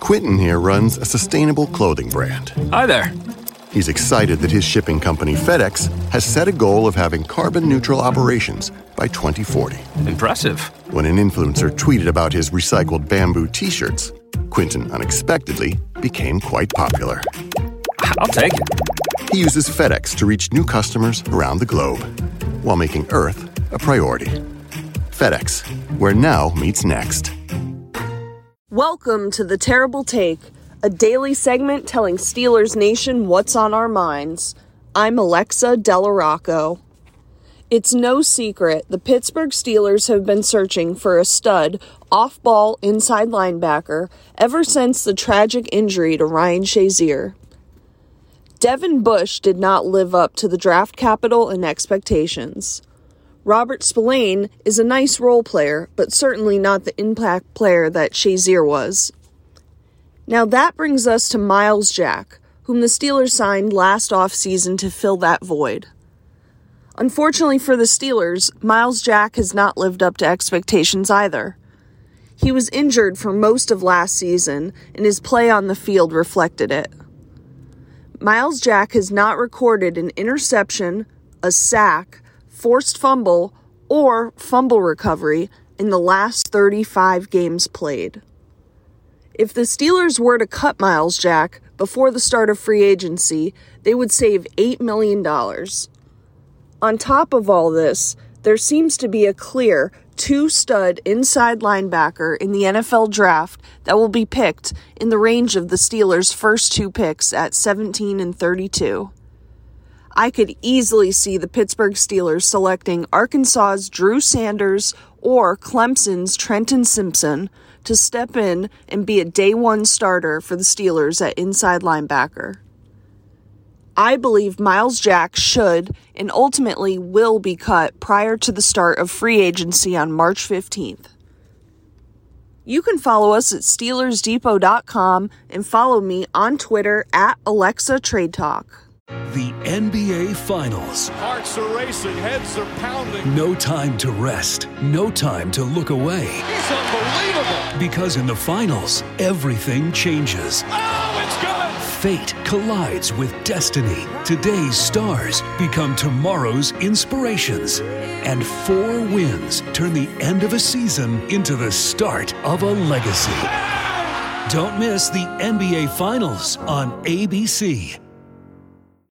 Quentin here runs a sustainable clothing brand. Hi there. He's excited that his shipping company FedEx has set a goal of having carbon neutral operations by 2040. Impressive. When an influencer tweeted about his recycled bamboo t shirts, Quinton unexpectedly became quite popular. I'll take it. He uses FedEx to reach new customers around the globe while making Earth a priority. FedEx, where now meets next. Welcome to The Terrible Take, a daily segment telling Steelers Nation what's on our minds. I'm Alexa DellaRocco. It's no secret the Pittsburgh Steelers have been searching for a stud, off ball inside linebacker ever since the tragic injury to Ryan Shazier. Devin Bush did not live up to the draft capital and expectations. Robert Spillane is a nice role player, but certainly not the impact player that Shazier was. Now that brings us to Myles Jack, whom the Steelers signed last offseason to fill that void. Unfortunately for the Steelers, Myles Jack has not lived up to expectations either. He was injured for most of last season, and his play on the field reflected it. Myles Jack has not recorded an interception, a sack, forced fumble, or fumble recovery in the last 35 games played. If the Steelers were to cut Myles Jack before the start of free agency, they would save $8 million. On top of all this, there seems to be a clear two stud inside linebacker in the NFL draft that will be picked in the range of the Steelers' first two picks at 17 and 32. I could easily see the Pittsburgh Steelers selecting Arkansas's Drew Sanders or Clemson's Trenton Simpson to step in and be a day one starter for the Steelers at inside linebacker. I believe Myles Jack should and ultimately will be cut prior to the start of free agency on March 15th. You can follow us at SteelersDepot.com and follow me on Twitter at Alexa Trade Talk. The NBA Finals. Hearts are racing, heads are pounding. No time to rest, no time to look away. He's unbelievable. Because in the finals, everything changes. Oh, it's good. Fate collides with destiny. Today's stars become tomorrow's inspirations. And four wins turn the end of a season into the start of a legacy. Don't miss the NBA Finals on ABC.